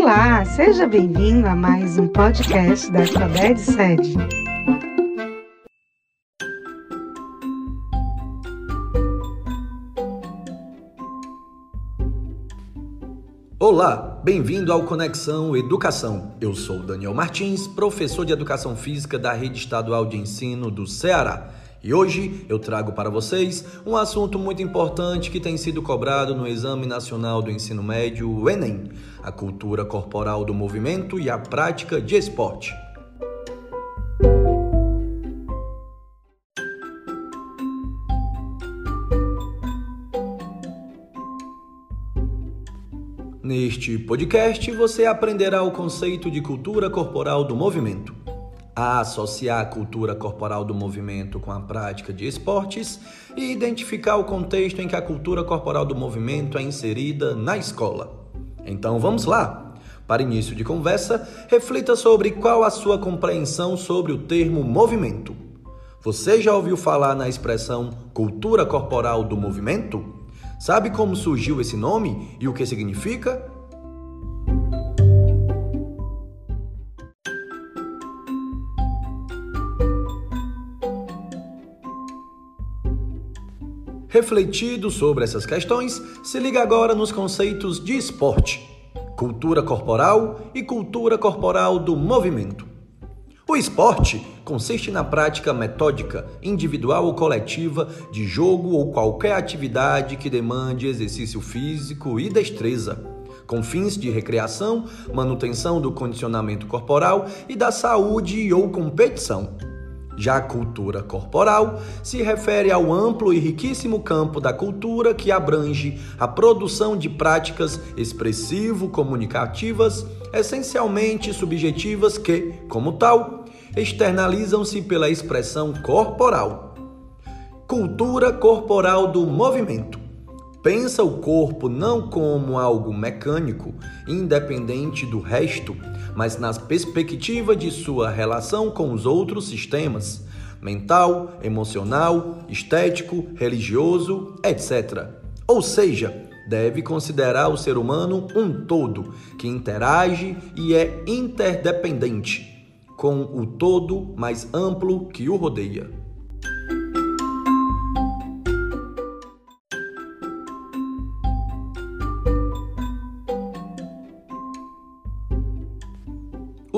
Olá, seja bem-vindo a mais um podcast da Alfabete Sede. Olá, bem-vindo ao Conexão Educação. Eu sou Daniel Martins, professor de Educação Física da Rede Estadual de Ensino do Ceará. E hoje eu trago para vocês um assunto muito importante que tem sido cobrado no Exame Nacional do Ensino Médio, o Enem: a cultura corporal do movimento e a prática de esporte. Neste podcast, você aprenderá o conceito de cultura corporal do movimento, a associar a cultura corporal do movimento com a prática de esportes e identificar o contexto em que a cultura corporal do movimento é inserida na escola. Então vamos lá! Para início de conversa, reflita sobre qual a sua compreensão sobre o termo movimento. Você já ouviu falar na expressão cultura corporal do movimento? Sabe como surgiu esse nome e o que significa? Refletido sobre essas questões, se liga agora nos conceitos de esporte, cultura corporal e cultura corporal do movimento. O esporte consiste na prática metódica, individual ou coletiva de jogo ou qualquer atividade que demande exercício físico e destreza, com fins de recreação, manutenção do condicionamento corporal e da saúde ou competição. Já a cultura corporal se refere ao amplo e riquíssimo campo da cultura que abrange a produção de práticas expressivo-comunicativas, essencialmente subjetivas que, como tal, externalizam-se pela expressão corporal. Cultura corporal do movimento. Pensa o corpo não como algo mecânico, independente do resto, mas na perspectiva de sua relação com os outros sistemas mental, emocional, estético, religioso, etc. Ou seja, deve considerar o ser humano um todo que interage e é interdependente com o todo mais amplo que o rodeia.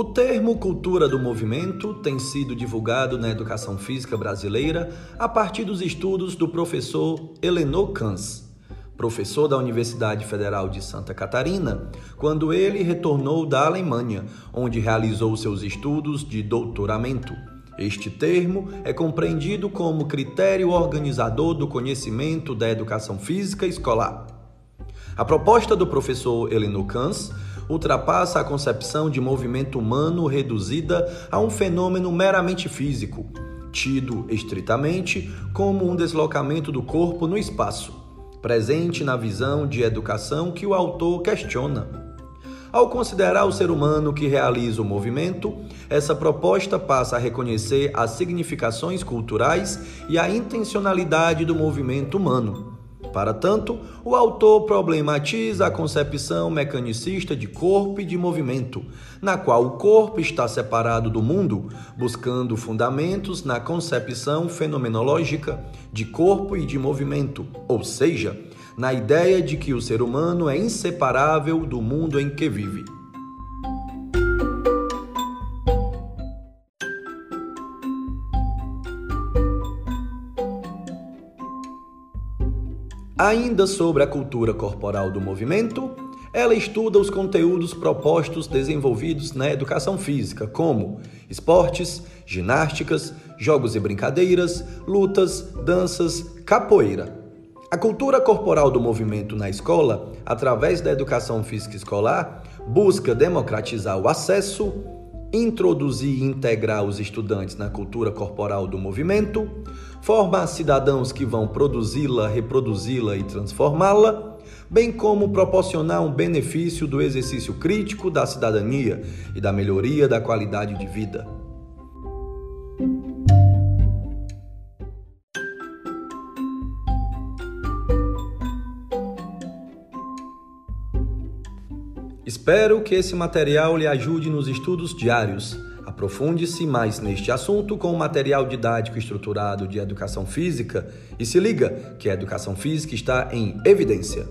O termo cultura do movimento tem sido divulgado na educação física brasileira a partir dos estudos do professor Elenor Kans professor da Universidade Federal de Santa Catarina, quando ele retornou da Alemanha, onde realizou seus estudos de doutoramento. Este termo é compreendido como critério organizador do conhecimento da educação física escolar. A proposta do professor Elenor Kans ultrapassa a concepção de movimento humano reduzida a um fenômeno meramente físico, tido estritamente como um deslocamento do corpo no espaço presente na visão de educação que o autor questiona. Ao considerar o ser humano que realiza o movimento, essa proposta passa a reconhecer as significações culturais e a intencionalidade do movimento humano, para tanto, o autor problematiza a concepção mecanicista de corpo e de movimento, na qual o corpo está separado do mundo, buscando fundamentos na concepção fenomenológica de corpo e de movimento, ou seja, na ideia de que o ser humano é inseparável do mundo em que vive. Ainda sobre a cultura corporal do movimento, ela estuda os conteúdos propostos desenvolvidos na educação física, como esportes, ginásticas, jogos e brincadeiras, lutas, danças, capoeira. A cultura corporal do movimento na escola, através da educação física escolar, busca democratizar o acesso, introduzir e integrar os estudantes na cultura corporal do movimento, formar cidadãos que vão produzi-la, reproduzi-la e transformá-la, bem como proporcionar um benefício do exercício crítico da cidadania e da melhoria da qualidade de vida. Espero que esse material lhe ajude nos estudos diários. Aprofunde-se mais neste assunto com o material didático estruturado de educação física e se liga que a educação física está em evidência.